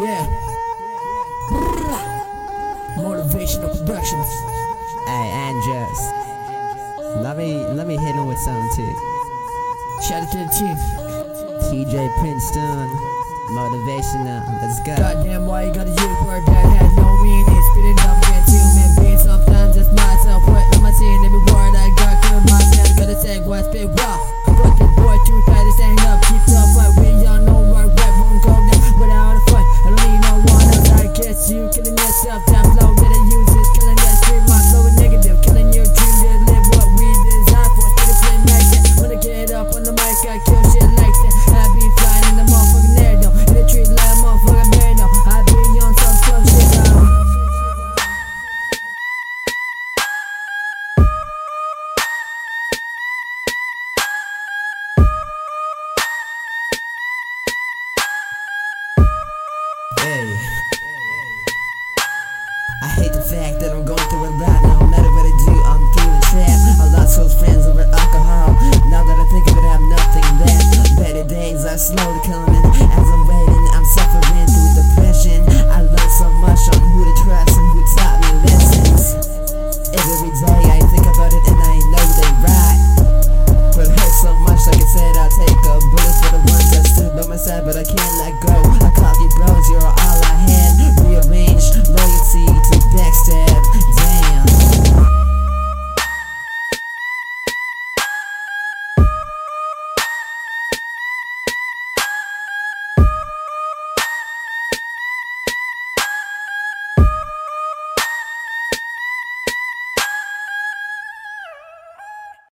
Yeah. Motivational Productions. Hey, Andros. Let me let me hit him with something too. Shout out to the team. TJ Princeton, motivational. Let's go. Goddamn, why you gotta use word that has no meaning? Spitting up against human beings. Sometimes it's myself. What am I saying? Every word I got, kill myself. Gotta say what spit raw. You yourself. That flow that I use is killing that street. My flow is negative. Killing your dream to live what we design for. It flame like that. When I get up on the mic, I kill shit like that. I be flying in the motherfucking air though. In the tree like motherfucking bear though. I be on some slow shit though. Hey fact that I'm going through a lot. No matter what I do, I'm through the trap. I lost close friends over alcohol. Now that I think of it, I have nothing left. Better days are slowly coming. As I'm waiting, I'm suffering through depression. I learned so much on who to trust and who taught me lessons. Every day I think about it and I know they right. But it hurts so much, like I said, I'll take a bullet for the ones that stood by my side, but I can't let go. I call you bros, you're all I had. Rearranged.